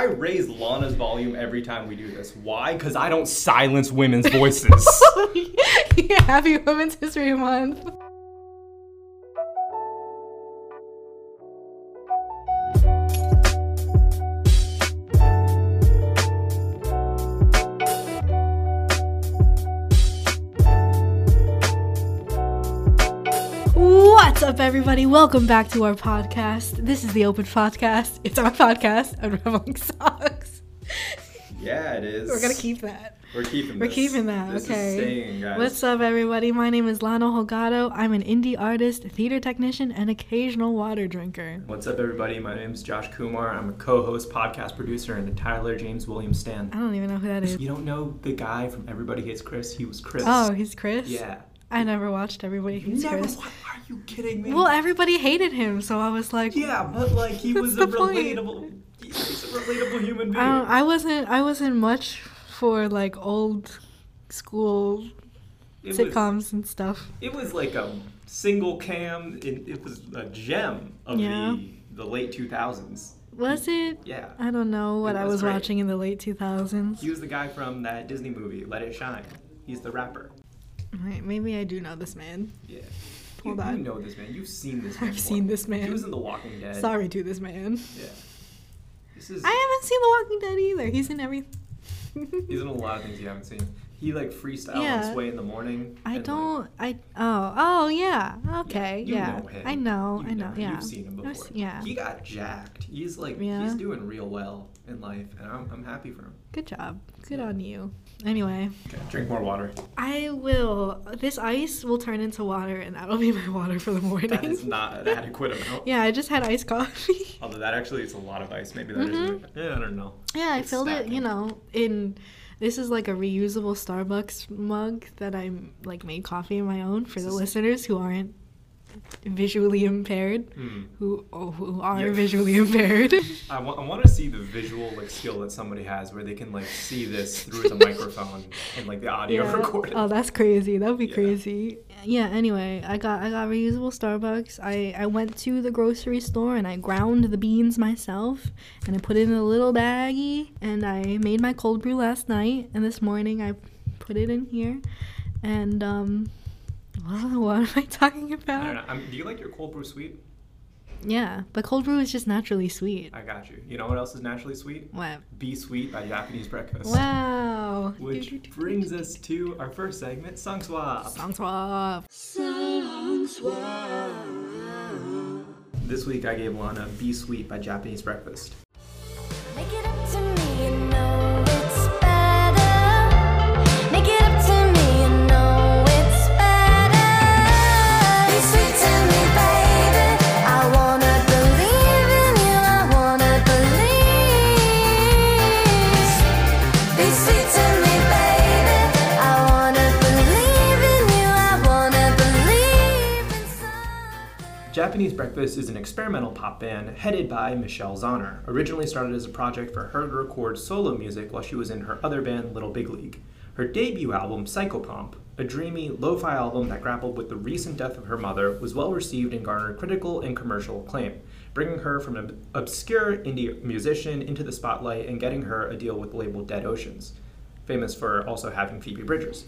I raise Lana's volume every time we do this. Why? Because I don't silence women's voices. happy Women's History Month. Everybody? Welcome back to our podcast. This is the OPUS Podcast. It's our podcast on Reveling Socks. yeah, it is. We're gonna keep that. We're keeping. We're this. keeping that. This okay. staying, guys. What's up, everybody? My name is Lana Delgado. I'm an indie artist, theater technician, and occasional water drinker. What's up, everybody? My name is Josh Kumar. I'm a co-host, podcast producer, and a Tyler James Williams stan. I don't even know who that is. You don't know the guy from Everybody Hates Chris? He was Chris. Oh, he's Chris. yeah. I never watched Everybody Hates Never. Chris. What? Are you kidding me? Well, everybody hated him, so I was like, yeah, but like he was a relatable. He's a relatable human being. I, I wasn't. I wasn't much for like old school it was, sitcoms and stuff. it was like a single cam. It, it was a gem of Yeah. the the late 2000s. Was it? Yeah. I don't know what It I was was great. watching in the late 2000s. He was the guy from that Disney movie, Let It Shine. He's the rapper. Wait, maybe I do know this man. Yeah. Hold you, on. You know this man. You've seen this man. I've before. seen this man. He was in The Walking Dead. Sorry to this man. Yeah. This is. I haven't seen The Walking Dead either. He's in every. He's in a lot of things you haven't seen. He like freestyle Yeah. Sway in the morning. I don't. I oh oh yeah. Okay. you Yeah. know him. I know. You I know. him. Yeah. You've seen him before. se- yeah. He got jacked. He's like Yeah. he's doing real well in life, and I'm, I'm happy for him. Good job. Good on you. Anyway, Okay, drink more water. I will. This ice will turn into water, and that'll be my water for the morning. That is not an adequate amount. yeah, I just had iced coffee. Although that actually is a lot of ice. Maybe that Mhm. not Yeah, I don't know. yeah, I It's filled it. You know, in this is like a reusable Starbucks mug that I like made coffee in my own for the This is- listeners who aren't visually impaired, Hmm. who oh, who are Yeah. visually impaired. I want, I want to see the visual like skill that somebody has where they can like see this through the microphone and like the audio Yeah. recorded. Oh, that's crazy. That would be Yeah. crazy. Yeah. Anyway, I got I got reusable Starbucks. I I went to the grocery store and I ground the beans myself and I put it in a little baggie and I made my cold brew last night and this morning I put it in here and um. What am I talking about? I don't about? know. Um, do you like your cold brew sweet? Yeah, but cold brew is just naturally sweet. I got you. You know what else is naturally sweet? What? Be Sweet by Japanese Breakfast. Wow. Which brings us to our first segment, Song Swap. Song swap. This week I gave Lana Be Sweet by Japanese Breakfast. Japanese Breakfast is an experimental pop band headed by Michelle Zauner. Originally started as a project for her to record solo music while she was in her other band, Little Big League. Her debut album, Psychopomp, a dreamy, lo fi album that grappled with the recent death of her mother, was well received and garnered critical and commercial acclaim, bringing her from an obscure indie musician into the spotlight and getting her a deal with the label Dead Oceans, famous for also having Phoebe Bridgers.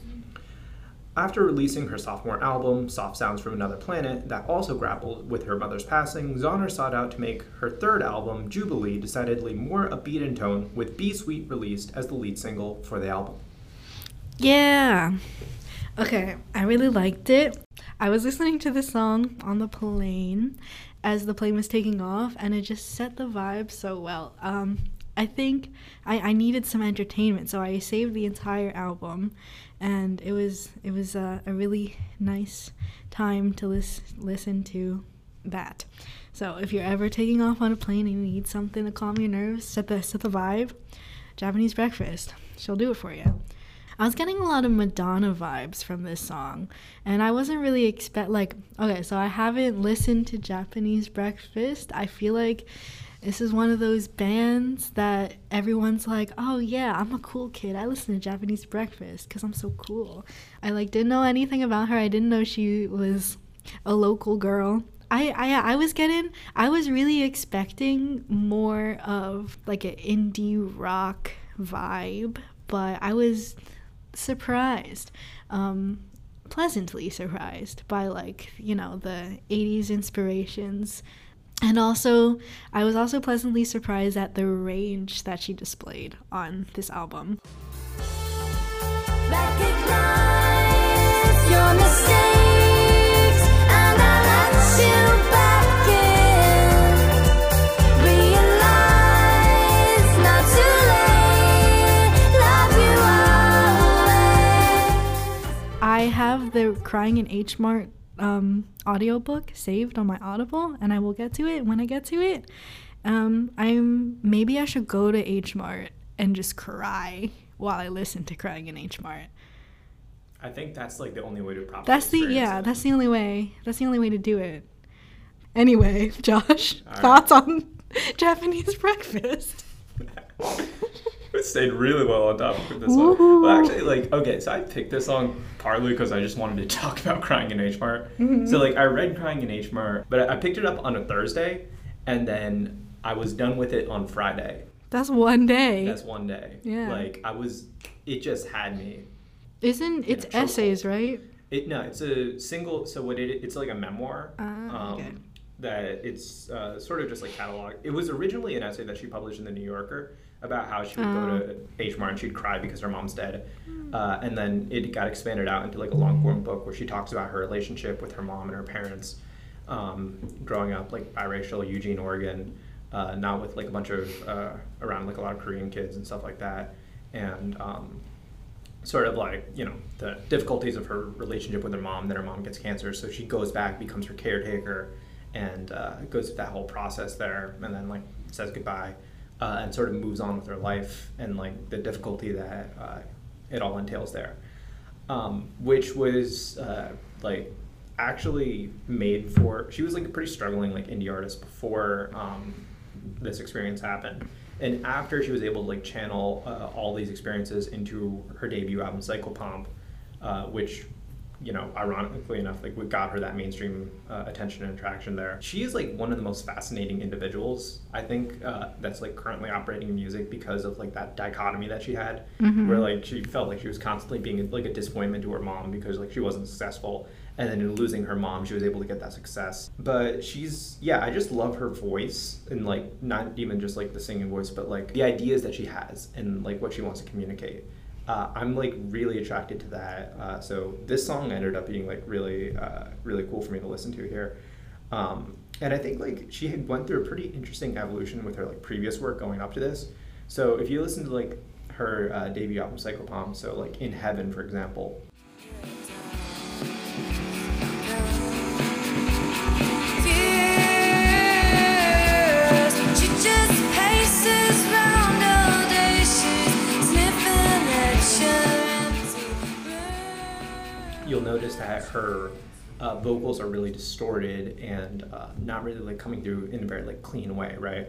After releasing her sophomore album, Soft Sounds from Another Planet, that also grappled with her mother's passing, Zauner sought out to make her third album, Jubilee, decidedly more upbeat in tone, with Be Sweet released as the lead single for the album. Yeah. Okay, I really liked it. I was listening to the song on the plane as the plane was taking off, and it just set the vibe so well. Um, I think I, I needed some entertainment, so I saved the entire album, and it was it was a, a really nice time to lis- listen to that. So if you're ever taking off on a plane and you need something to calm your nerves, set the set the vibe, Japanese breakfast, she'll do it for you. I was getting a lot of Madonna vibes from this song, and I wasn't really expect like okay, so I haven't listened to Japanese Breakfast. I feel like this is one of those bands that everyone's like, "Oh yeah, I'm a cool kid. I listen to Japanese Breakfast cuz I'm so cool." I like didn't know anything about her. I didn't know she was a local girl. I, I I was getting I was really expecting more of like an indie rock vibe, but I was surprised. Um pleasantly surprised by like, you know, the 80s inspirations. And also, I was also pleasantly surprised at the range that she displayed on this album. Recognize your mistakes, and I let you back in. Realize not too late. Love you always. I have the Crying in H Mart um, audiobook saved on my Audible, and I will get to it when I get to it. Um, I'm maybe I should go to H Mart and just cry while I listen to Crying in H Mart. I think that's like the only way to properly. That's the yeah, it. that's the only way. That's the only way to do it. Anyway, Josh, All right. thoughts on Japanese breakfast? it stayed really well on topic with this one. Woohoo. Well, actually, like, okay, so I picked this song partly because I just wanted to talk about Crying in H Mart. Mm-hmm. So, like, I read Crying in H Mart, but I picked it up on a Thursday, and then I was done with it on Friday. That's one day. That's one day. Yeah. Like, I was, it just had me. Isn't it's essays, right? It no, it's a single. So what it it's like a memoir. Ah, okay. That it's uh, sort of just like catalog. It was originally an essay that she published in the New Yorker about how she would Oh. go to H Mart and she'd cry because her mom's dead, uh, and then it got expanded out into like a long form book where she talks about her relationship with her mom and her parents, um, growing up like biracial Eugene, Oregon, uh, not with like a bunch of uh, around like a lot of Korean kids and stuff like that, and um, sort of like you know the difficulties of her relationship with her mom then her mom gets cancer so she goes back becomes her caretaker and uh, goes through that whole process there and then like says goodbye uh, and sort of moves on with her life and like the difficulty that uh, it all entails there. Um, which was uh, like actually made for she was like a pretty struggling like indie artist before um, this experience happened. And after she was able to like channel uh, all these experiences into her debut album psychopomp uh, which you know ironically enough like what got her that mainstream uh, attention and attraction there. She is like one of the most fascinating individuals i think uh, that's like currently operating in music because of like that dichotomy that she had where like she felt like she was constantly being like a disappointment to her mom because like she wasn't successful and then in losing her mom she was able to get that success. But she's yeah i just love her voice and like not even just like the singing voice but like the ideas that she has and like what she wants to communicate uh, i'm like really attracted to that. Uh, so this song ended up being like really uh, really cool for me to listen to here. Um, and i think like she had went through a pretty interesting evolution with her like previous work going up to this. So if you listen to like her uh, debut album psychopomp so like in heaven for example you'll notice that her uh, vocals are really distorted and uh, not really like coming through in a very like clean way, right?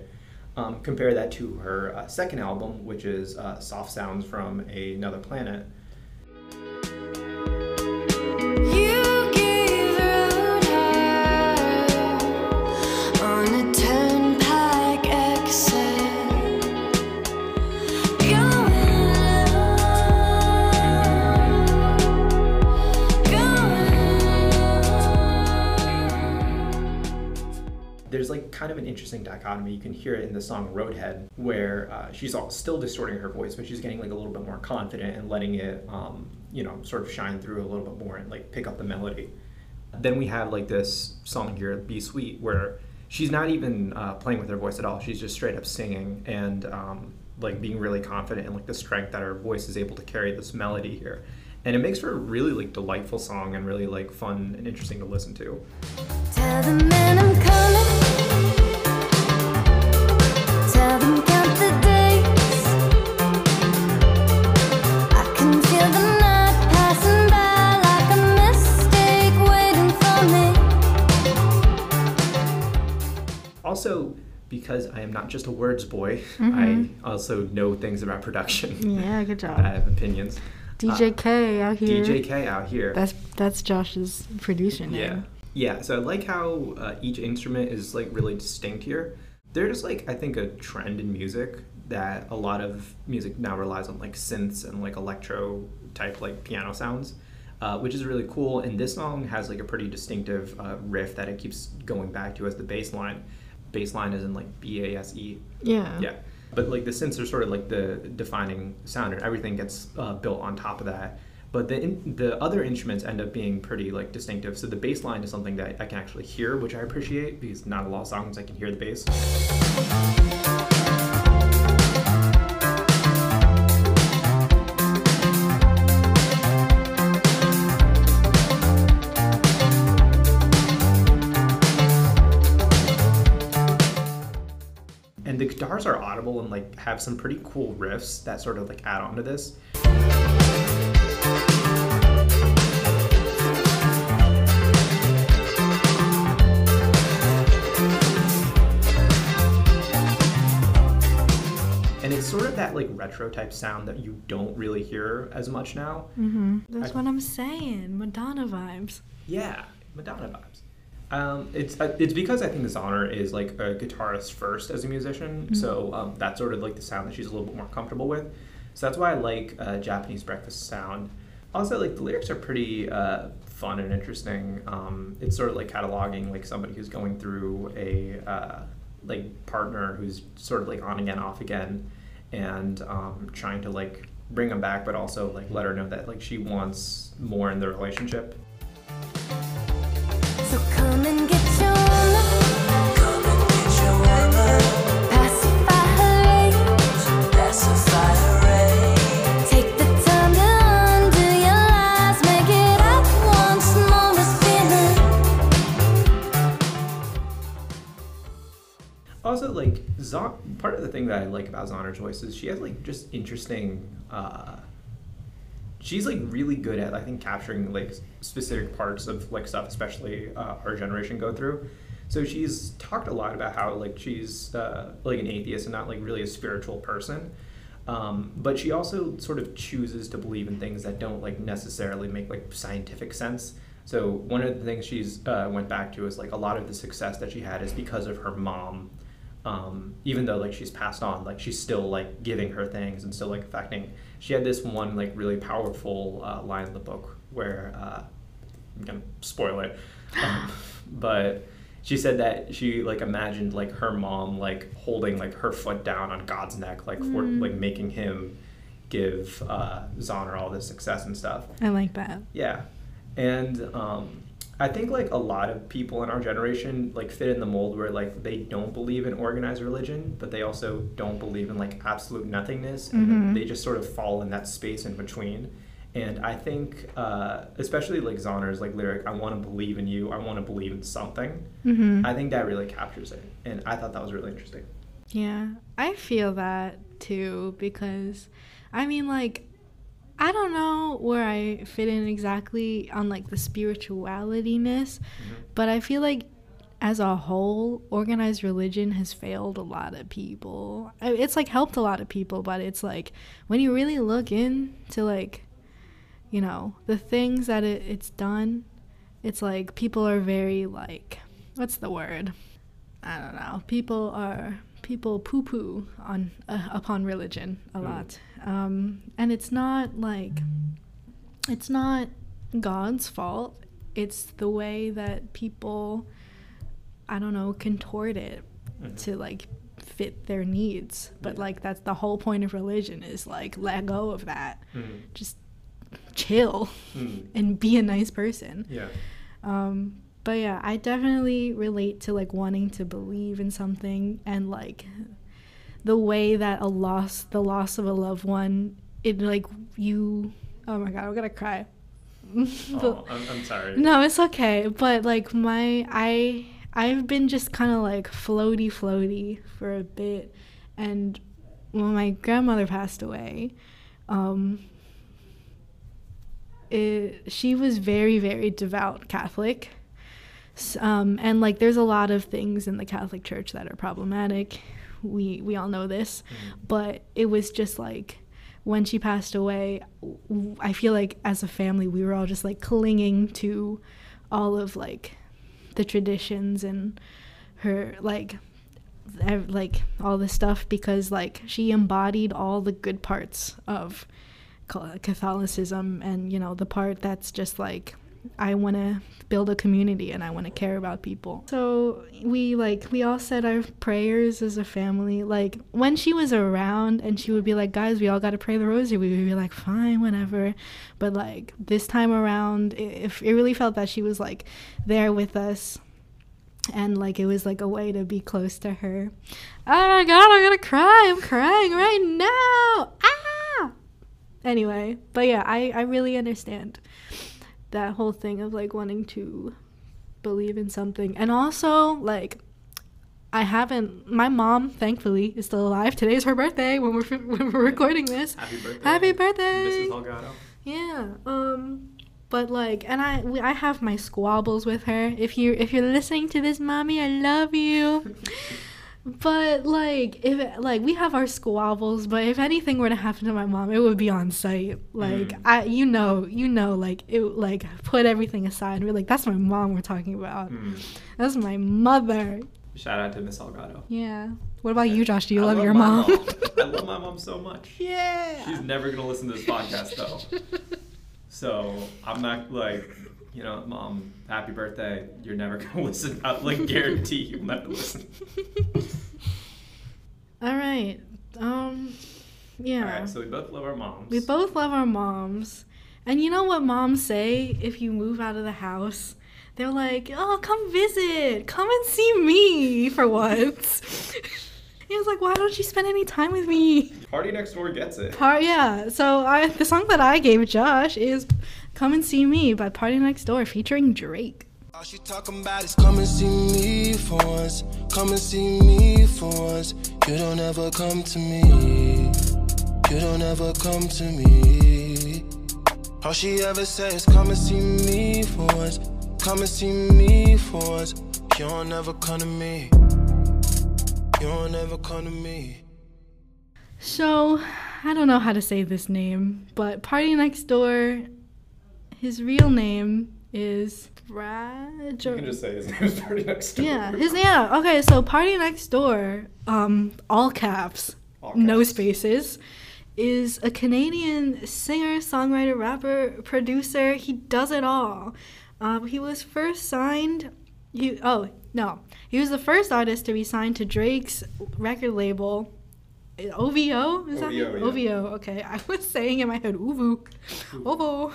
Um, compare that to her uh, second album, which is uh, "Soft Sounds from Another Planet." There's like kind of an interesting dichotomy. You can hear it in the song "Roadhead," where uh, she's all, still distorting her voice, but she's getting like a little bit more confident and letting it, um, you know, sort of shine through a little bit more and like pick up the melody. Then we have like this song here, "Be Sweet," where she's not even uh, playing with her voice at all. She's just straight up singing and um, like being really confident in like the strength that her voice is able to carry this melody here. And it makes for a really like delightful song and really like fun and interesting to listen to. Also, because I am not just a words boy, Mhm. I also know things about production. Yeah, good job. I have opinions. DJ K out here. DJ K out here. That's that's Josh's producer name. yeah. Yeah, so I like how uh, each instrument is like really distinct here. There's like I think a trend in music that a lot of music now relies on like synths and like electro type like piano sounds, uh, which is really cool. And this song has like a pretty distinctive uh, riff that it keeps going back to as the bass line. Bass line is in like B A S E. Yeah. Yeah. But like the synths are sort of like the defining sound, and everything gets uh, built on top of that. But the in, the other instruments end up being pretty like distinctive. So the bass line is something that I can actually hear, which I appreciate because not a lot of songs I can hear the bass. Guitars are audible and like have some pretty cool riffs that sort of like add on to this. And it's sort of that like retro type sound that you don't really hear as much now. Mm-hmm. That's I- what I'm saying. Madonna vibes. Yeah, Madonna vibes. Um, it's uh, it's because I think Zauner is like a guitarist first as a musician, so um, that's sort of like the sound that she's a little bit more comfortable with. So that's why I like uh, Japanese breakfast sound. Also, like the lyrics are pretty uh, fun and interesting. Um, it's sort of like cataloging like somebody who's going through a uh, like partner who's sort of like on again, off again, and um, trying to like bring them back, but also like let her know that like she wants more in the relationship. Also, like Zon, part of the thing that I like about Zauner's voice is she has like just interesting. Uh, she's like really good at I think capturing like specific parts of like stuff, especially uh, our generation go through. So she's talked a lot about how like she's uh, like an atheist and not like really a spiritual person. Um, but she also sort of chooses to believe in things that don't like necessarily make like scientific sense. So one of the things she's uh, went back to is like a lot of the success that she had is because of her mom. Um, even though like she's passed on, like she's still like giving her things and still like affecting. She had this one like really powerful uh, line in the book where uh, I'm gonna spoil it, um, but she said that she like imagined like her mom like holding like her foot down on God's neck, like for like making him give uh, all this success and stuff. I like that. Yeah, and um, I think like a lot of people in our generation like fit in the mold where like they don't believe in organized religion, but they also don't believe in like absolute nothingness, and Mhm. they just sort of fall in that space in between. And I think, uh, especially like Zauner's like lyric, "I want to believe in you. I want to believe in something." Mm-hmm. I think that really captures it, and I thought that was really interesting. Yeah, I feel that too because I mean like I don't know where I fit in exactly on like the spiritualityness, mm-hmm. but I feel like as a whole, organized religion has failed a lot of people. It's like helped a lot of people, but it's like when you really look into like you know, the things that it, it's done, it's like people are very like what's the word? I don't know. People are people poo poo on uh, upon religion a Mm. lot, um, and it's not like it's not God's fault. It's the way that people, I don't know, contort it Mhm. to like fit their needs. But Yeah. like that's the whole point of religion is like let go of that. Mhm. Just chill Mm. and be a nice person. Yeah. Um, but yeah, I definitely relate to like wanting to believe in something and like the way that a loss, the loss of a loved one, it like you. Oh my god, I'm gonna cry. Oh, I'm, I'm sorry. No, it's okay. But like my I I've been just kind of like floaty floaty for a bit and when my grandmother passed away, um it, she was very very devout Catholic. Um, and like there's a lot of things in the Catholic Church that are problematic. We we all know this Mhm. but it was just like when she passed away I feel like as a family we were all just like clinging to all of like the traditions and her like like all this stuff because like she embodied all the good parts of Catholicism and you know the part that's just like I want to build a community and I want to care about people. So we like we all said our prayers as a family. Like when she was around and she would be like, "Guys, we all got to pray the rosary." We would be like, "Fine, whatever." But like this time around, i- if it really felt that she was like there with us and like it was like a way to be close to her. Oh my god, I'm gonna cry. I'm crying right now. Ah. Anyway, but yeah, I I really understand that whole thing of like wanting to believe in something, and also like. I haven't. My mom, thankfully, is still alive. Today's her birthday when we're when we're recording this. Happy birthday. Happy birthday. Mrs. Delgado. Yeah. Um but like and I we, I have my squabbles with her. If you if you're listening to this mommy, I love you. but like if like we have our squabbles, but if anything were to happen to my mom, it would be on site. Like Mm. I you know, you know like it like put everything aside. We're like that's my mom we're talking about. Hmm. That's my mother. Shout out to Miss Delgado. Yeah. What about you, Josh? Do you I love, your my mom? I love my mom so much. yeah. She's never gonna listen to this podcast though. So I'm not like, you know, mom, happy birthday. You're never gonna listen. I like guarantee you'll never listen. All right. Um yeah. All right, so we both love our moms. We both love our moms. And you know what moms say if you move out of the house? They're like, oh, come visit. Come and see me for once. he was like, why don't you spend any time with me? Party next door gets it. Par- yeah, so I, the song that I gave Josh is Come and See Me by Party Next Door featuring Drake. All she talking about is come and see me for once. Come and see me for once. You don't ever come to me. You don't ever come to me. All she ever says, come and see me for once. Come and see me for once. You don't ever come to me. You don't ever come to me. So, I don't know how to say this name, but Party Next Door, his real name is Brad. You can just say his name is Party next door. Yeah, his yeah. Okay, so Party Next Door, um, all caps, All no spaces, is a Canadian singer, songwriter, rapper, producer. He does it all. Um, he was first signed. He oh no, he was the first artist to be signed to Drake's record label. OVO is OVO, it? yeah. OVO. Okay, I was saying in my head, Uvu, OVO.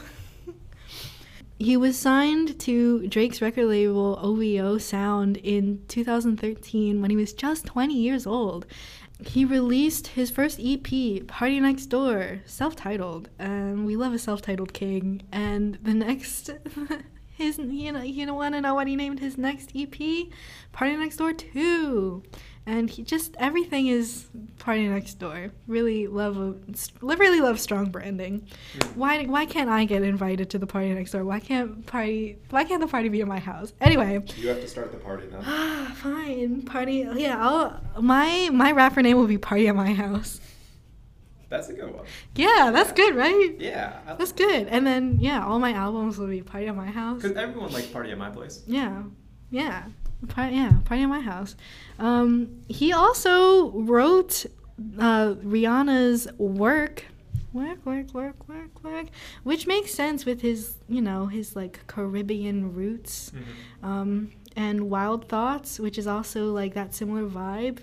He was signed to Drake's record label OVO Sound in 2013 when he was just 20 years old. He released his first EP, Party Next Door, self-titled, and we love a self-titled king. And the next, his you know you want to know what he named his next EP? Party Next Door Two, and he just everything is Party Next Door. Really love a, really love strong branding. Why why can't I get invited to the Party Next Door? Why can't party why can't the party be at my house? Anyway. You have to start the party now. Ah, fine. Party. Yeah, I'll, my my rapper name will be Party at My House. That's a good one. Yeah, that's good, right? Yeah. That's good. And then yeah, all my albums will be Party at My House. Because everyone likes party at my place. Yeah, yeah, Par- yeah. Party at My House. Um, he also wrote uh, Rihanna's work. Work, work, work, work, work, which makes sense with his, you know, his like Caribbean roots. Um, and Wild Thoughts, which is also like that similar vibe.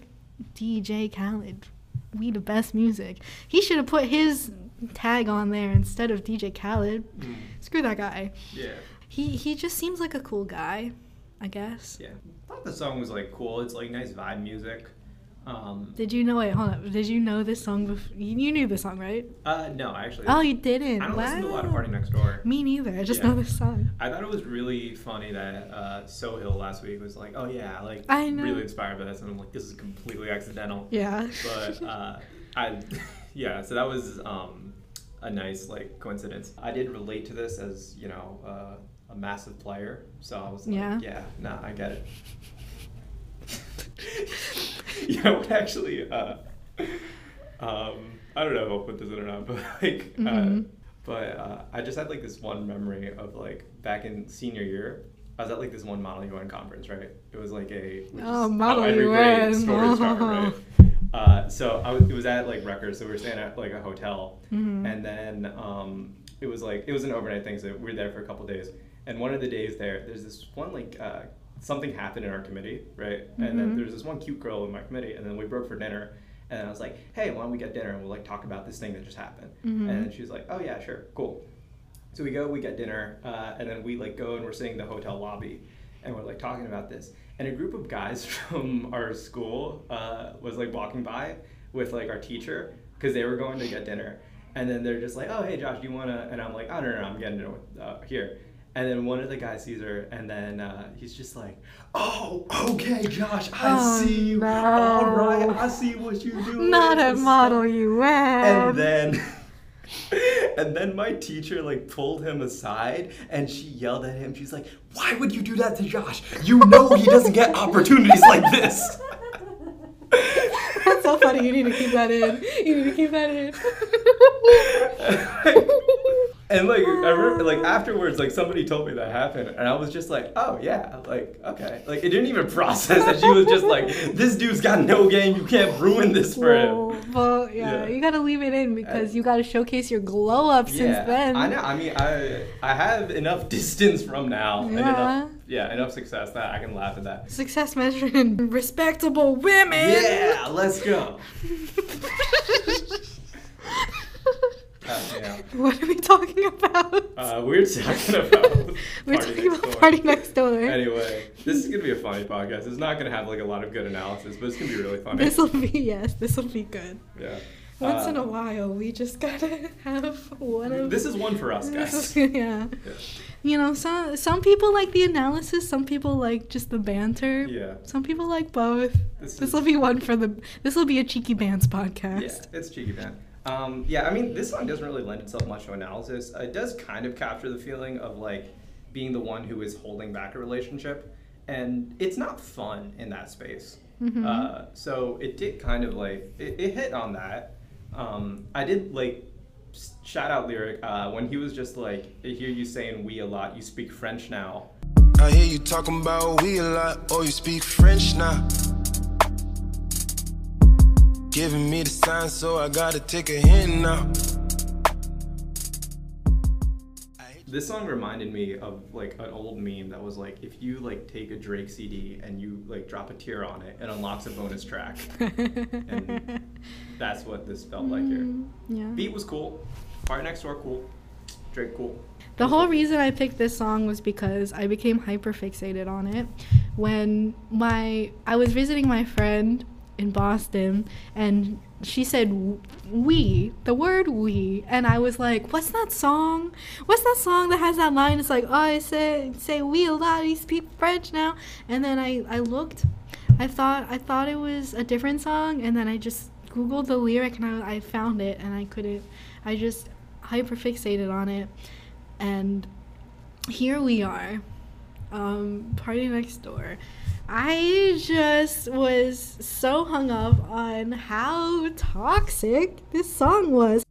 DJ Khaled, we the best music. He should have put his tag on there instead of DJ Khaled. Mm. Screw that guy. Yeah. He he just seems like a cool guy, I guess. Yeah. I thought the song was like cool. It's like nice vibe music. Um, Did you know? Wait, hold up. Did you know this song? Before? You, knew this song, right? uh, no, actually. Oh, you didn't. I don't listen to a lot of Wow. Party Next Door. Me neither. I just Yeah. know this song. I thought it was really funny that uh, Sohill last week was like, "Oh yeah, like I know. really inspired by this," and I'm like, "This is completely accidental." Yeah. But uh, I, yeah, so that was um, a nice like coincidence. I did relate to this as you know uh, a massive player, so I was like, Yeah. "Yeah, nah, I get it." yeah, what? Actually, uh, um, I don't know if I'll put this in or not, but like, uh, Mhm. but uh, I just had like this one memory of like back in senior year, I was at like this one Model UN conference, right? It was like a Oh, Model UN. story start, right? Uh, so I was, it was at like Rutgers, so we were staying at like a hotel, Mm-hmm. and then um, it was like it was an overnight thing, so we were there for a couple days. And one of the days there, there's this one like uh, something happened in our committee, right? And Mm-hmm. then there's this one cute girl in my committee, and then we broke for dinner. And I was like, "Hey, why don't we get dinner and we'll like talk about this thing that just happened?" Mm-hmm. And she was like, "Oh yeah, sure, cool." So we go, we get dinner, uh, and then we like go and we're sitting in the hotel lobby, and we're like talking about this. And a group of guys from our school uh, was like walking by with like our teacher because they were going to get dinner, and then they're just like, "Oh hey Josh, do you wanna?" And I'm like, "Oh no no, no I'm getting dinner with, uh, here." And then one of the guys sees her, and then uh, he's just like, "Oh, okay, Josh, I Oh, see you. no. All right, I see what you do." Not a Model you UN. And then and then my teacher like pulled him aside and she yelled at him. She's like, "Why would you do that to Josh? You know he doesn't get opportunities like this." That's so funny. You need to keep that in. You need to keep that in. and like I remember, like afterwards, like somebody told me that happened, and I was just like, "Oh yeah, like okay." Like it didn't even process that she was just like, "This dude's got no game. You can't ruin this for him." Well, yeah, Yeah. you gotta leave it in because you gotta showcase your glow up since Yeah, then. I know. I mean, I I have enough distance from now, and Yeah. enough, yeah, enough success that I can laugh at that. Success measured in respectable women. Yeah, let's go. Uh, yeah. What are we talking about? Uh, we're talking about We're party talking next about door. party next door. Anyway, this is gonna be a funny podcast. It's not gonna have like a lot of good analysis, but it's gonna be really funny. This will be yes. This will be good. yeah. Once in Uh, a while, we just gotta have one of. This is one for us, guys. is- yeah. Yeah. You know, some some people like the analysis. Some people like just the banter. Yeah. Some people like both. This This is- will be one for the. This will be a cheeky bands podcast. Yeah, it's cheeky man. Um, yeah, I mean, this song doesn't really lend itself much to analysis. It does kind of capture the feeling of like being the one who is holding back a relationship, and it's not fun in that space. Mhm. Uh, so it did kind of like it, it hit on that. Um, I did like shout out lyric uh, when he was just like, I hear you saying we a lot. You speak French now. I hear you talking about we a lot, or you speak French now. Giving me the sign, so I gotta take a hint now. This song reminded me of like an old meme that was like, if you like take a Drake CD and you like drop a tear on it, it unlocks a bonus track. and that's what this felt like here. Mm, yeah. Beat was cool. Part next door cool. Drake cool. The whole reason I picked this song was because I became hyper fixated on it when my I was visiting my friend in Boston and she said we the word we and I was like what's that song? What's that song that has that line? It's like oh I say say we a lot you speak French now. And then I I looked I thought I thought it was a different song and then I just googled the lyric and I, I found it and I couldn't I just hyper fixated on it. And here we are um party next door i just was so hung up on how toxic this song was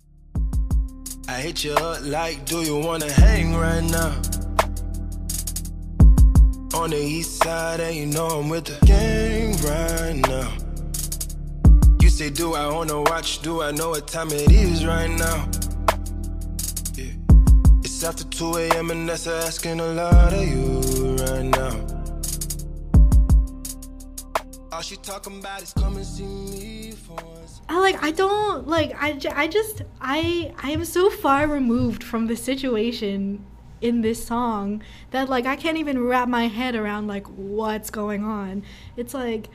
I hit you up like, do you wanna hang right now? On the east side, and you know I'm with the gang right now. You say, do I wanna watch? Do I know what time it is right now? Yeah. It's after 2 a.m. and that's asking a lot of you right now. All she talking about is come and see me for once. I like I don't like I, I just I I am so far removed from the situation in this song that like I can't even wrap my head around like what's going on. It's like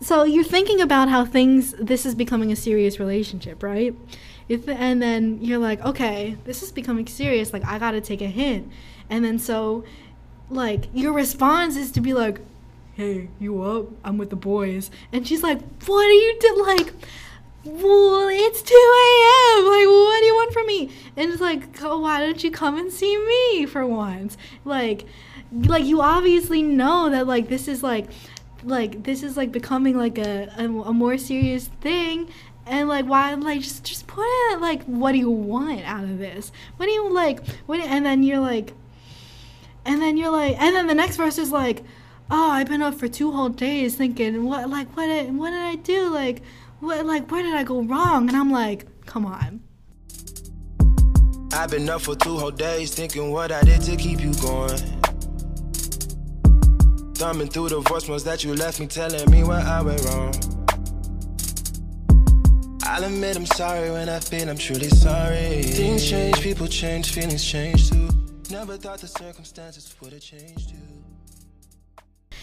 so you're thinking about how things this is becoming a serious relationship, right? If, and then you're like, okay, this is becoming serious. Like I gotta take a hint, and then so, like your response is to be like, hey, you up? I'm with the boys, and she's like, what are you do? Like, well, it's 2 a.m. Like, what do you want from me? And it's like, oh, why don't you come and see me for once? Like, like you obviously know that like this is like like this is like becoming like a, a, a more serious thing and like why like just just put it like what do you want out of this what do you like what and then you're like and then you're like, and then the next verse is like, oh, I've been up for two whole days thinking, what, like, what, did, what did I do? Like, what, like, where did I go wrong? And I'm like, come on. I've been up for two whole days thinking what I did to keep you going. Thumbing through the voicemails that you left me telling me where I went wrong. I'll admit I'm sorry when I feel I'm truly sorry. Things change, people change, feelings change too. Never thought the circumstances would have changed you.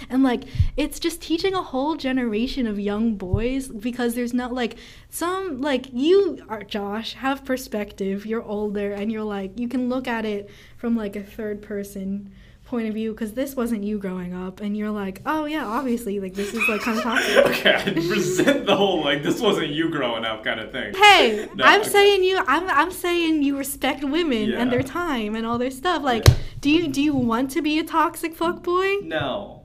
And like it's just teaching a whole generation of young boys because there's not like some like you are josh have perspective you're older and you're like you can look at it from like a third person point of view because this wasn't you growing up and you're like oh yeah obviously like this is like kind of toxic Okay, I resent the whole like this wasn't you growing up kind of thing. hey No, i'm okay. saying you i'm i'm saying you respect women and their time and all their stuff like Yeah. do you do you want to be a toxic fuck boy No,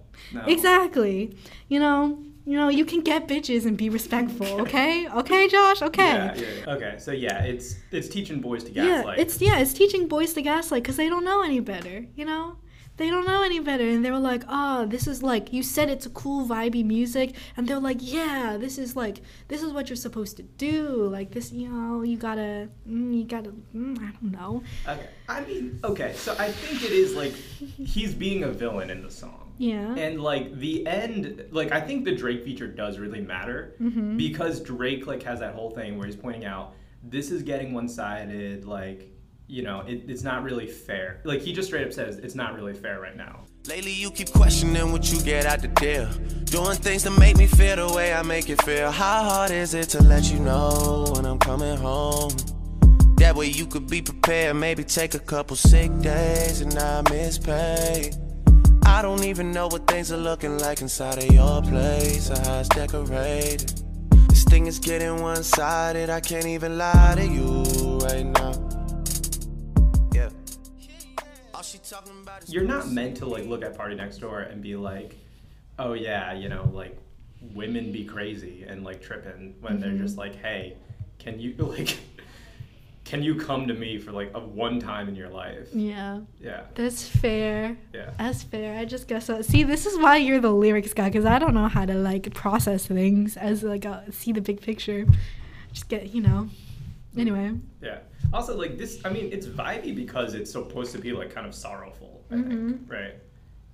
Exactly. You know, you know, you can get bitches and be respectful, okay? Okay, Josh? Okay. Yeah, yeah, yeah. Okay, so yeah, it's it's teaching boys to gaslight. Yeah, it's yeah, it's teaching boys to gaslight because they don't know any better, you know? They don't know any better, and they were like, "Oh, this is like you said it's a cool, vibey music," and they're like, "Yeah, this is like this is what you're supposed to do. Like this, you know, you gotta, mm, you gotta, mm, I don't know." Okay. I mean, okay, so I think it is like he's being a villain in the song. Yeah. And like the end, like I think the Drake feature does really matter Mm-hmm. because Drake like has that whole thing where he's pointing out this is getting one-sided, like you know, it, it's not really fair. Like he just straight up says it's not really fair right now. Lately, you keep questioning what you get out the deal. Doing things to make me feel the way I make it feel. How hard is it to let you know when I'm coming home? That way you could be prepared, maybe take a couple sick days and not miss pay. I don't even know what things are looking like inside of your place or how it's decorated. This thing is getting one sided, I can't even lie to you right now. Yeah. All she talking about is You're not meant to like look at Party Next Door and be like, oh yeah, you know, like women be crazy and like tripping when they're mm-hmm. just like, hey, can you like, can you come to me for like a one time in your life? Yeah. Yeah, That's fair. yeah. That's fair. I just guess so. See, this is why you're the lyrics guy, because I don't know how to like process things as like a, see the big picture. Just get you know. Anyway. Yeah. Also, like this, I mean, it's vibey because it's supposed to be like kind of sorrowful. I think, Mhm. right?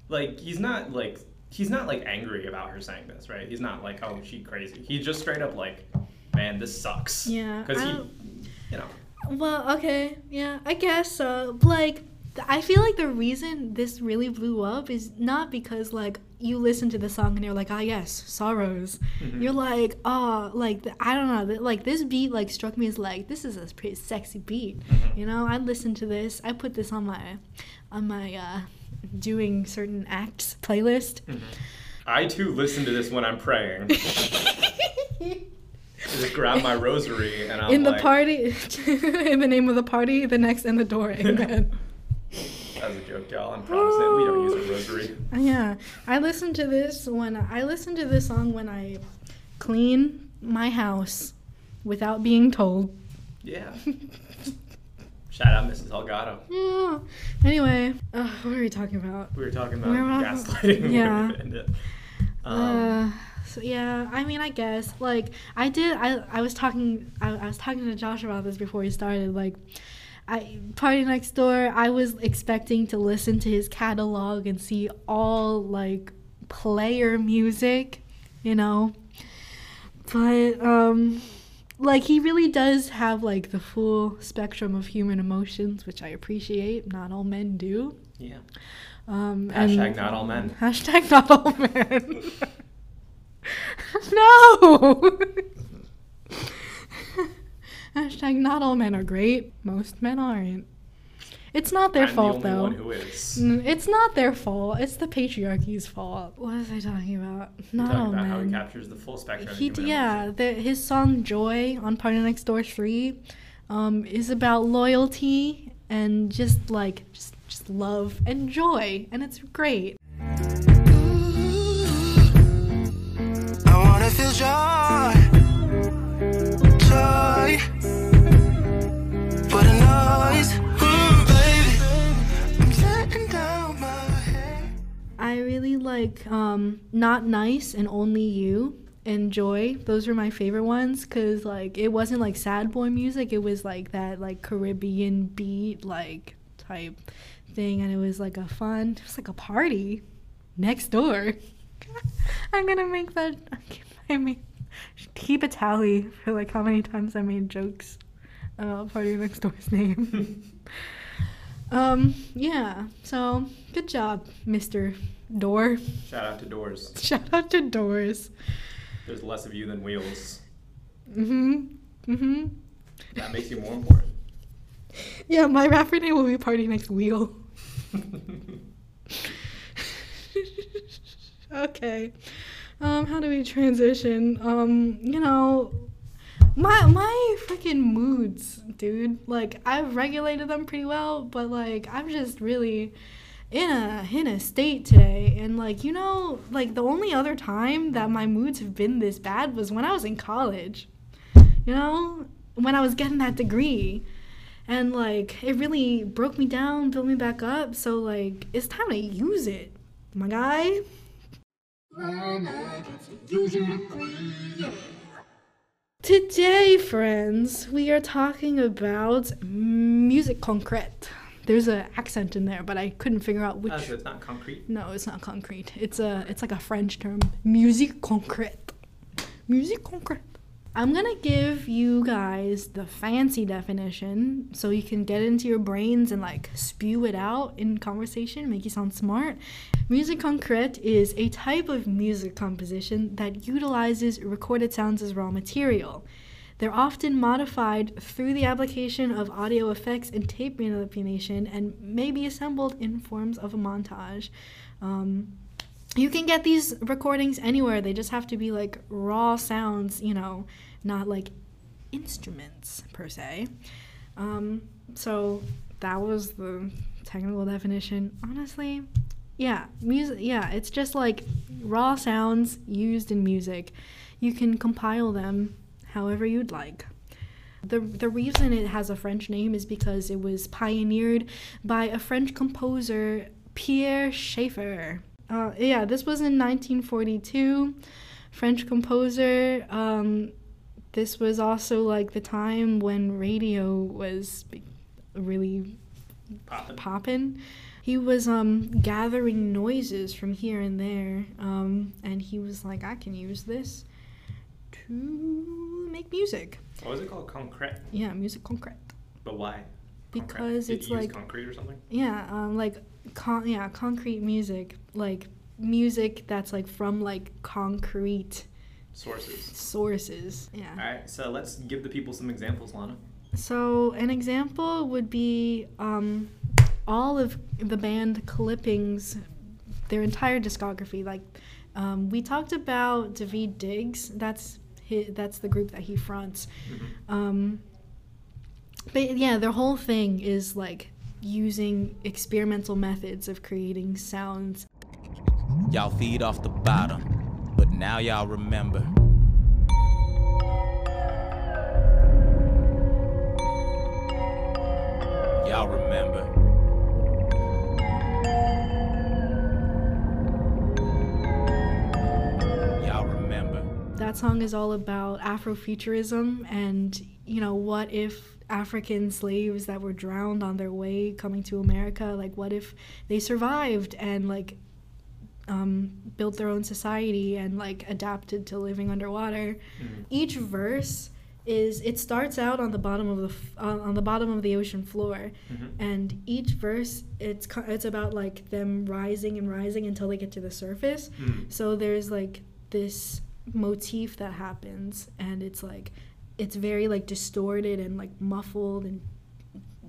Like he's not like he's not like angry about her saying this, right? He's not like, oh, she crazy. He's just straight up like, man, this sucks. Yeah, Because he, you know. Well, okay, yeah, I guess so. Like, I feel like the reason this really blew up is not because like you listen to the song and you're like, ah, yes, sorrows. Mhm. You're like, oh, like I don't know, like this beat like struck me as like this is a pretty sexy beat. Mhm. You know, I listened to this. I put this on my, on my uh, doing certain acts playlist. I too listen to this when I'm praying. I just grab my rosary and I'm in the like, party, in the name of the party, the next in the door. Amen. That was a joke, y'all. I'm Protestant. We don't use a rosary. Yeah, I listen to this when I listen to this song when I clean my house without being told. Yeah. Shout out Mrs. Delgado. Yeah. Anyway, uh, what are we talking about? We were talking about We're on- gaslighting yeah. um, uh, yeah, I mean, I guess like I did. I I was talking. I, I was talking to Josh about this before he started. Like, I party next door. I was expecting to listen to his catalog and see all like player music, you know. But um, like he really does have like the full spectrum of human emotions, which I appreciate. Not all men do. yeah. Um, Hashtag and- not all men. Hashtag not all men. no. Hashtag not all men are great. Most men aren't. It's not their I'm fault the though. one who is. It's not their fault. It's the patriarchy's fault. What was I talking about? Not Talking all about how he men. captures the full spectrum. of He, yeah, the, his song "Joy" on Party Next Door Three um, is about loyalty and just like just just love and joy, and it's great. I. For the noise, mm, baby. I'm down my like um, Not Nice and Only You and Joy. Those were my favorite ones because like it wasn't like sad boy music. It was like that like Caribbean beat like type thing, and it was like a fun. It was like a party next door. I'm gonna make that. I mean, keep a tally for like how many times I made jokes about PARTYNEXTDOOR's name. um, yeah. So good job, Mister Door. Shout out to Doors. Shout out to Doors. There's less of you than wheels. Mhm. Mhm. That makes you more important. Yeah, my rapper name will be Party Next Wheel. okay. Um, how do we transition? Um, you know, my my freaking moods, dude. Like I've regulated them pretty well, but like I'm just really in a in a state today and like you know like the only other time that my moods have been this bad was when I was in college. You know, when I was getting that degree. And like it really broke me down, built me back up. So like it's time to use it. My guy. Today, friends, we are talking about music concrete. There's an accent in there, but I couldn't figure out which. Ah, so it's not concrete. No, it's not concrete. It's a it's like a French term. Music concrète. Music concrète. I'm gonna give you guys the fancy definition so you can get into your brains and like spew it out in conversation, make you sound smart. Music concrète is a type of music composition that utilizes recorded sounds as raw material. They're often modified through the application of audio effects and tape manipulation and may be assembled in forms of a montage. Um, you can get these recordings anywhere. They just have to be like raw sounds, you know, not like instruments per se. Um, so that was the technical definition. Honestly, yeah, music. Yeah, it's just like raw sounds used in music. You can compile them however you'd like. The, the reason it has a French name is because it was pioneered by a French composer, Pierre Schaeffer. Uh, yeah, this was in 1942. French composer. Um, this was also like the time when radio was really popping. poppin'. He was um, gathering noises from here and there, um, and he was like, I can use this to make music. What was it called? Concrete. Yeah, music concrete. But why? Concrete? Because Did it's you use like- concrete or something. Yeah, um, like con- yeah, concrete music, like music that's like from like concrete Sources. sources. Yeah. All right, so let's give the people some examples, Lana. So an example would be um, all of the band Clippings, their entire discography. Like um, we talked about Daveed Diggs. That's hi that's the group that he fronts. Um, but yeah, their whole thing is like using experimental methods of creating sounds. Y'all feed off the bottom, but now y'all remember. Y'all remember. Y'all remember. that song is all about Afrofuturism and, you know, what if African slaves that were drowned on their way coming to America, like, what if they survived and, like, um, built their own society and, like, adapted to living underwater? Mm-hmm. Each verse is it starts out on the bottom of the f- on, on the bottom of the ocean floor. Mm-hmm. And each verse it's co- it's about like them rising and rising until they get to the surface. Mm. So there's like this motif that happens and it's like it's very like distorted and like muffled and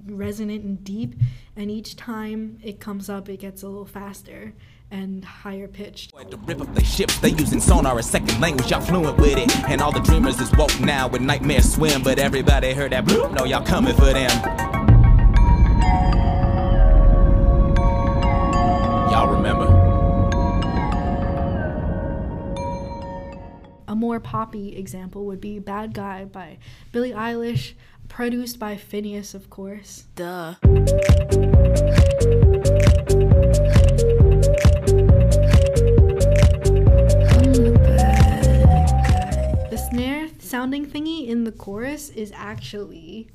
resonant and deep and each time it comes up it gets a little faster and higher pitched To rip up their ships, they using sonar a second language, y'all fluent with it. And all the dreamers is woke now with nightmare swim, but everybody heard that bloop, no, y'all coming for them. more poppy example would be Bad Guy by Billie Eilish, produced by Finneas, of course. Duh. The snare sounding thingy in the chorus is actually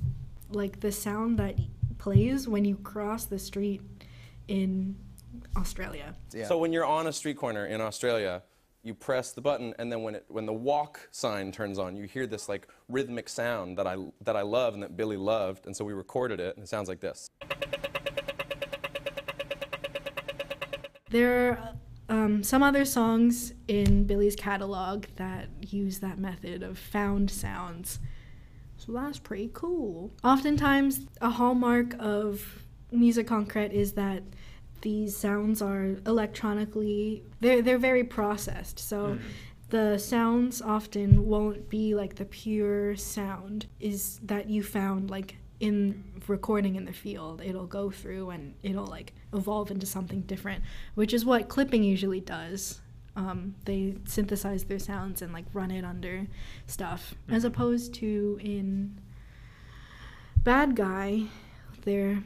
like the sound that plays when you cross the street in Australia. Yeah. So when you're on a street corner in Australia, you press the button, and then when it when the walk sign turns on, you hear this like rhythmic sound that I that I love and that Billie loved, and so we recorded it, and it sounds like this. There are um, some other songs in Billie's catalog that use that method of found sounds. So that's pretty cool. Oftentimes, a hallmark of music concrete is that these sounds are electronically they're they're very processed. So the sounds often won't be like the pure sound is that you found like in recording in the field. It'll go through and it'll like evolve into something different which is what clipping usually does. Um, they synthesize their sounds and like run it under stuff. As opposed to in bad guy their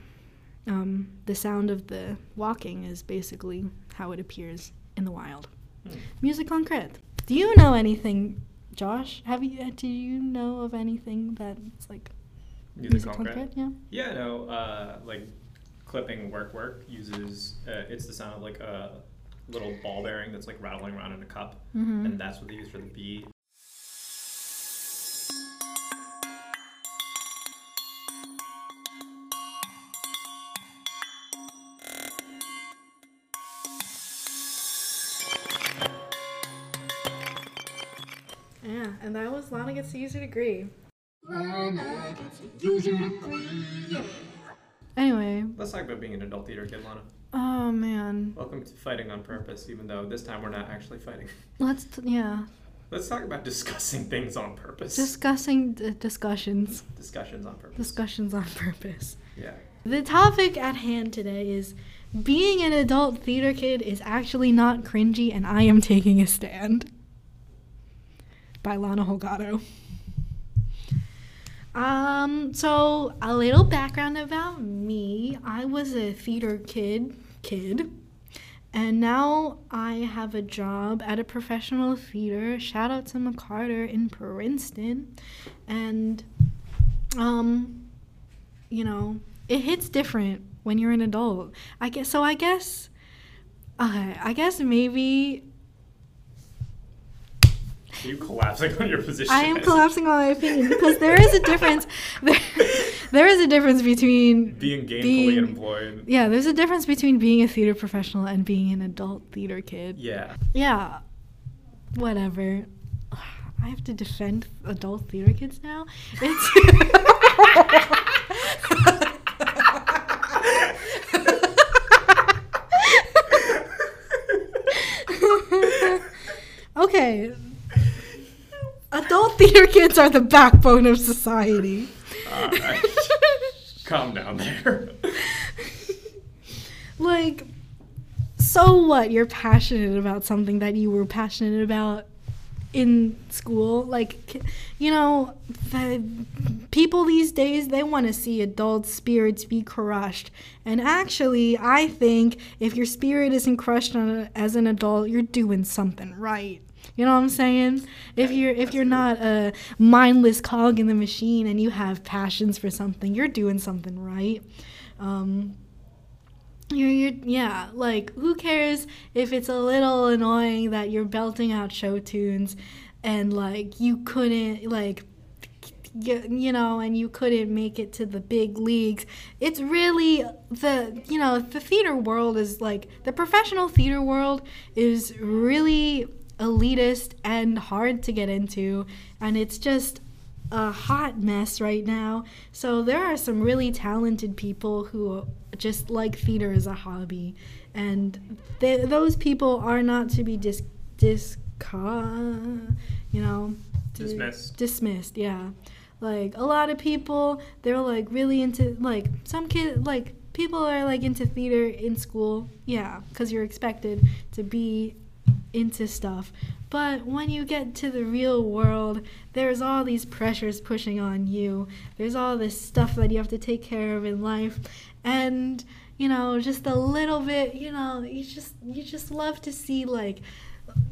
um, the sound of the walking is basically how it appears in the wild. Music concrete do you know anything josh? Have you do you know of anything that's like Music concrete concrete. yeah. Yeah, no, uh, like clipping work work uses uh, it's the sound of like a little ball bearing that's like rattling around in a cup, Mm-hmm. and that's what they use for the beat. And that was lana gets to use her degree anyway Let's talk about being an adult theater kid, Lana. oh man Welcome to Fighting on Purpose, even though this time we're not actually fighting. let's t- yeah Let's talk about discussing things on purpose. discussing d- discussions discussions on purpose. discussions on purpose yeah. The topic at hand today is being an adult theater kid is actually not cringy, and I am taking a stand. By Lana Delgado. Um, so a little background about me. I was a theater kid, kid, and now I have a job at a professional theater. Shout out to McCarter in Princeton, and um, you know, it hits different when you're an adult. I guess so. I guess. I guess maybe Are you collapsing on your position? I am collapsing on my opinion because there is a difference. There, there is a difference between Being gainfully being- employed. Yeah, there's a difference between being a theater professional and being an adult theater kid. Yeah. Yeah, whatever. I have to defend adult theater kids now. It's okay. Adult theater kids are the backbone of society. Alright. Calm down there. like so what you're passionate about something that you were passionate about in school like you know the people these days they want to see adult spirits be crushed and actually i think if your spirit isn't crushed on a, as an adult you're doing something right you know what i'm saying? If you're if you're not a mindless cog in the machine and you have passions for something you're doing something right. Um you're, you're yeah like who cares if it's a little annoying that you're belting out show tunes and like you couldn't like you, you know and you couldn't make it to the big leagues. It's really the you know the theater world is like the professional theater world is really elitist and hard to get into and it's just a hot mess right now. So there are some really talented people who just like theater as a hobby, and th- those people are not to be dis dis you know di- Dismissed. Dismissed, yeah. Like a lot of people, they're like really into like some kid like people are like into theater in school, yeah, because you're expected to be into stuff. But when you get to the real world, there's all these pressures pushing on you. There's all this stuff that you have to take care of in life. And, you know, just a little bit, you know, you just you just love to see like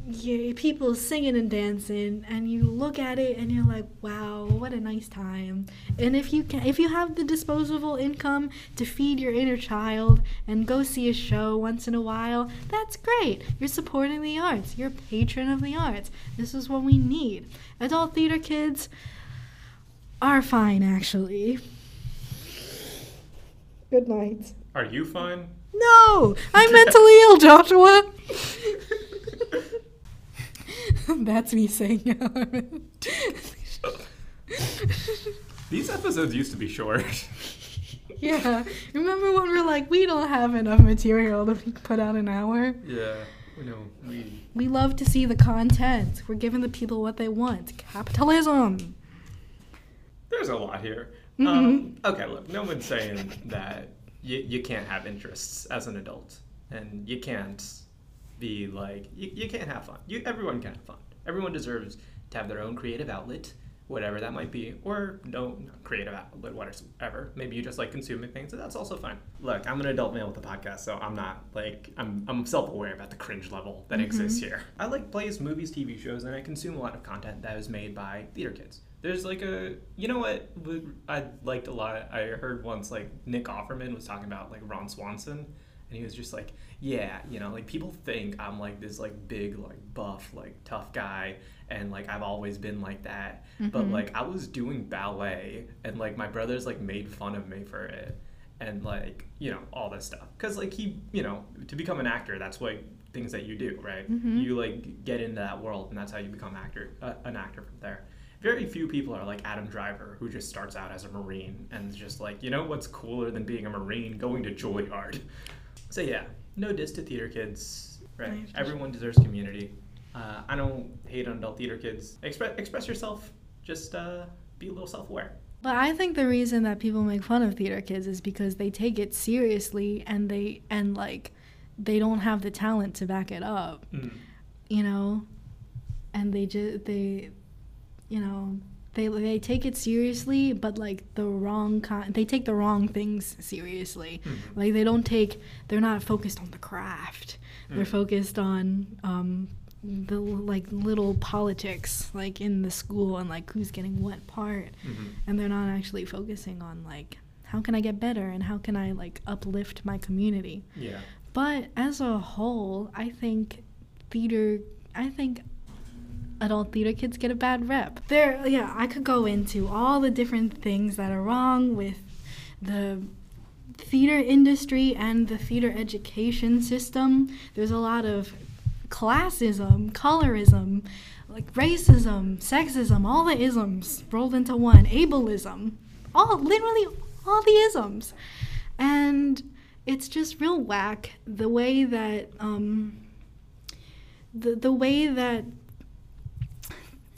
yeah, people singing and dancing, and you look at it and you're like, wow, what a nice time. And if you can, if you have the disposable income to feed your inner child and go see a show once in a while, that's great. You're supporting the arts. You're a patron of the arts. This is what we need. Adult theater kids are fine, actually. Good night. Are you fine? No, I'm mentally ill, Joshua. That's me saying These episodes used to be short. Yeah. Remember when we're like, we don't have enough material to put out an hour? yeah. No, we. We love to see the content. We're giving the people what they want. Capitalism. There's a lot here. Mm-hmm. Um, okay, look, no one's saying that you, you can't have interests as an adult, and you can't be like you, you can't have fun. You everyone can have fun. Everyone deserves to have their own creative outlet, whatever that might be, or no creative outlet, whatever. Maybe you just like consuming things, and that's also fine. Look, I'm an adult male with a podcast, so I'm not like I'm I'm self-aware about the cringe level that mm-hmm. exists here. I like plays, movies, TV shows, and I consume a lot of content that is made by theater kids. There's like a, you know what I liked a lot. I heard once like Nick Offerman was talking about like Ron Swanson, and he was just like, yeah, you know, like people think I'm like this like big like buff like tough guy, and like I've always been like that. But like I was doing ballet, and like my brothers like made fun of me for it, and like you know all this stuff, because like he, you know, to become an actor, that's what things that you do, right? You like get into that world, and that's how you become actor, uh, an actor from there very few people are like Adam Driver, who just starts out as a Marine and just like, you know what's cooler than being a Marine? Going to Juilliard. So yeah, no diss to theater kids. Right, everyone deserves community. Uh, I don't hate on adult theater kids. Express express yourself. Just uh, be a little self-aware. But I think the reason that people make fun of theater kids is because they take it seriously and they and like they don't have the talent to back it up, Mm. you know, and they just they, you know, they they take it seriously, but like the wrong kind. They take the wrong things seriously. Like they don't take. They're not focused on the craft. They're focused on um, the like little politics, like in the school and like who's getting what part Mm-hmm. and they're not actually focusing on like how can I get better and how can I like uplift my community. Yeah. But as a whole, I think theater I think adult theater kids get a bad rep. There yeah, I could go into all the different things that are wrong with the theater industry and the theater education system. There's a lot of classism, colorism, like racism, sexism, all the isms rolled into one, ableism, all literally all the isms. And it's just real whack the way that um the the way that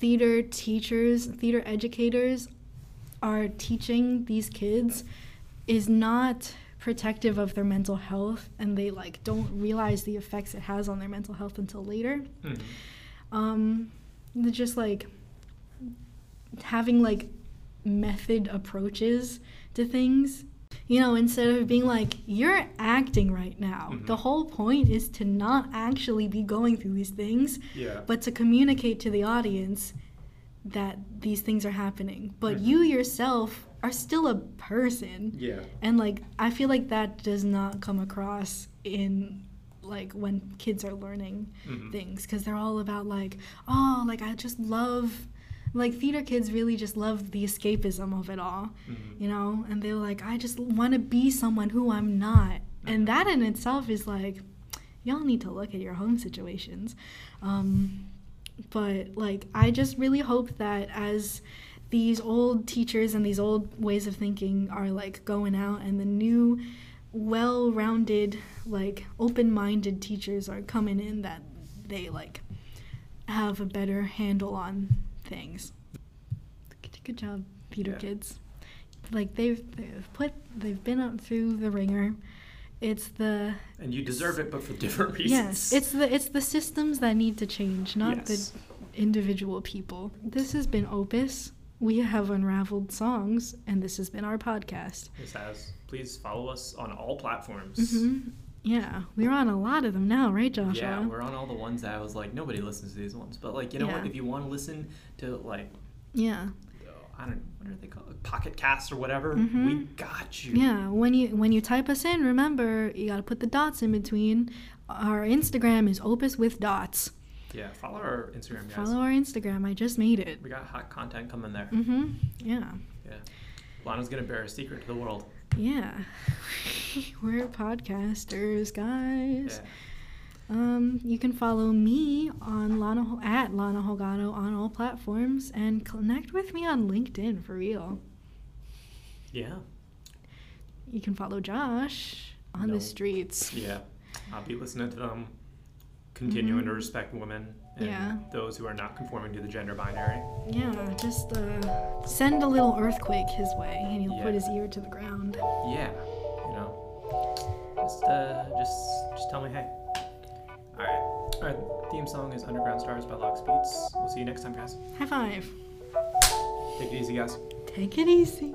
theater teachers, theater educators are teaching these kids is not protective of their mental health and they like don't realize the effects it has on their mental health until later Mhm. um they're just like having like method approaches to things you know instead of being like you're acting right now Mhm. the whole point is to not actually be going through these things Yeah. but to communicate to the audience that these things are happening but you yourself are still a person yeah. and like i feel like that does not come across in like when kids are learning Mhm. things because they're all about like oh like i just love like theater kids really just love the escapism of it all Mhm. you know? And they're like i just want to be someone who i'm not. And that in itself is like y'all need to look at your home situations. Um but like i just really hope that as these old teachers and these old ways of thinking are like going out and the new well-rounded like open-minded teachers are coming in that they like have a better handle on things good, good job theater Yeah. kids like they've, they've put they've been up through the ringer it's the And you deserve it, but for different reasons. Yes, it's the it's the systems that need to change, not Yes. the individual people. This has been Opus. We have unraveled songs, and this has been our podcast. This has. Please follow us on all platforms. hmm Yeah, we're on a lot of them now, right, Joshua? Yeah, we're on all the ones that I was like, nobody listens to these ones. But like, you know what? If you want to listen to like, yeah. I don't, know, what are they called? Pocket casts or whatever. We got you. Mm-hmm. Yeah, when you when you type us in, remember you gotta put the dots in between. Our Instagram is Opus with dots. Yeah. Follow our Instagram, guys. Follow our Instagram. I just made it. We got hot content coming there. Mm-hmm. Yeah. Yeah. Lana's gonna bear a secret to the world. Yeah. We're podcasters, guys. Yeah. Um, you can follow me on Lana at Lana Delgado on all platforms and connect with me on LinkedIn for real. Yeah. You can follow Josh on No. the streets. Yeah. I'll be listening to them, continuing to respect women and. Yeah. those who are not conforming to the gender binary. Yeah, just uh, send a little earthquake his way, and he'll Yeah. put his ear to the ground. Yeah. You know. Just uh just just tell me hey. Alright. Our theme song is Underground Stars by Lox Beats. We'll see you next time, guys. High five. Take it easy, guys. Take it easy.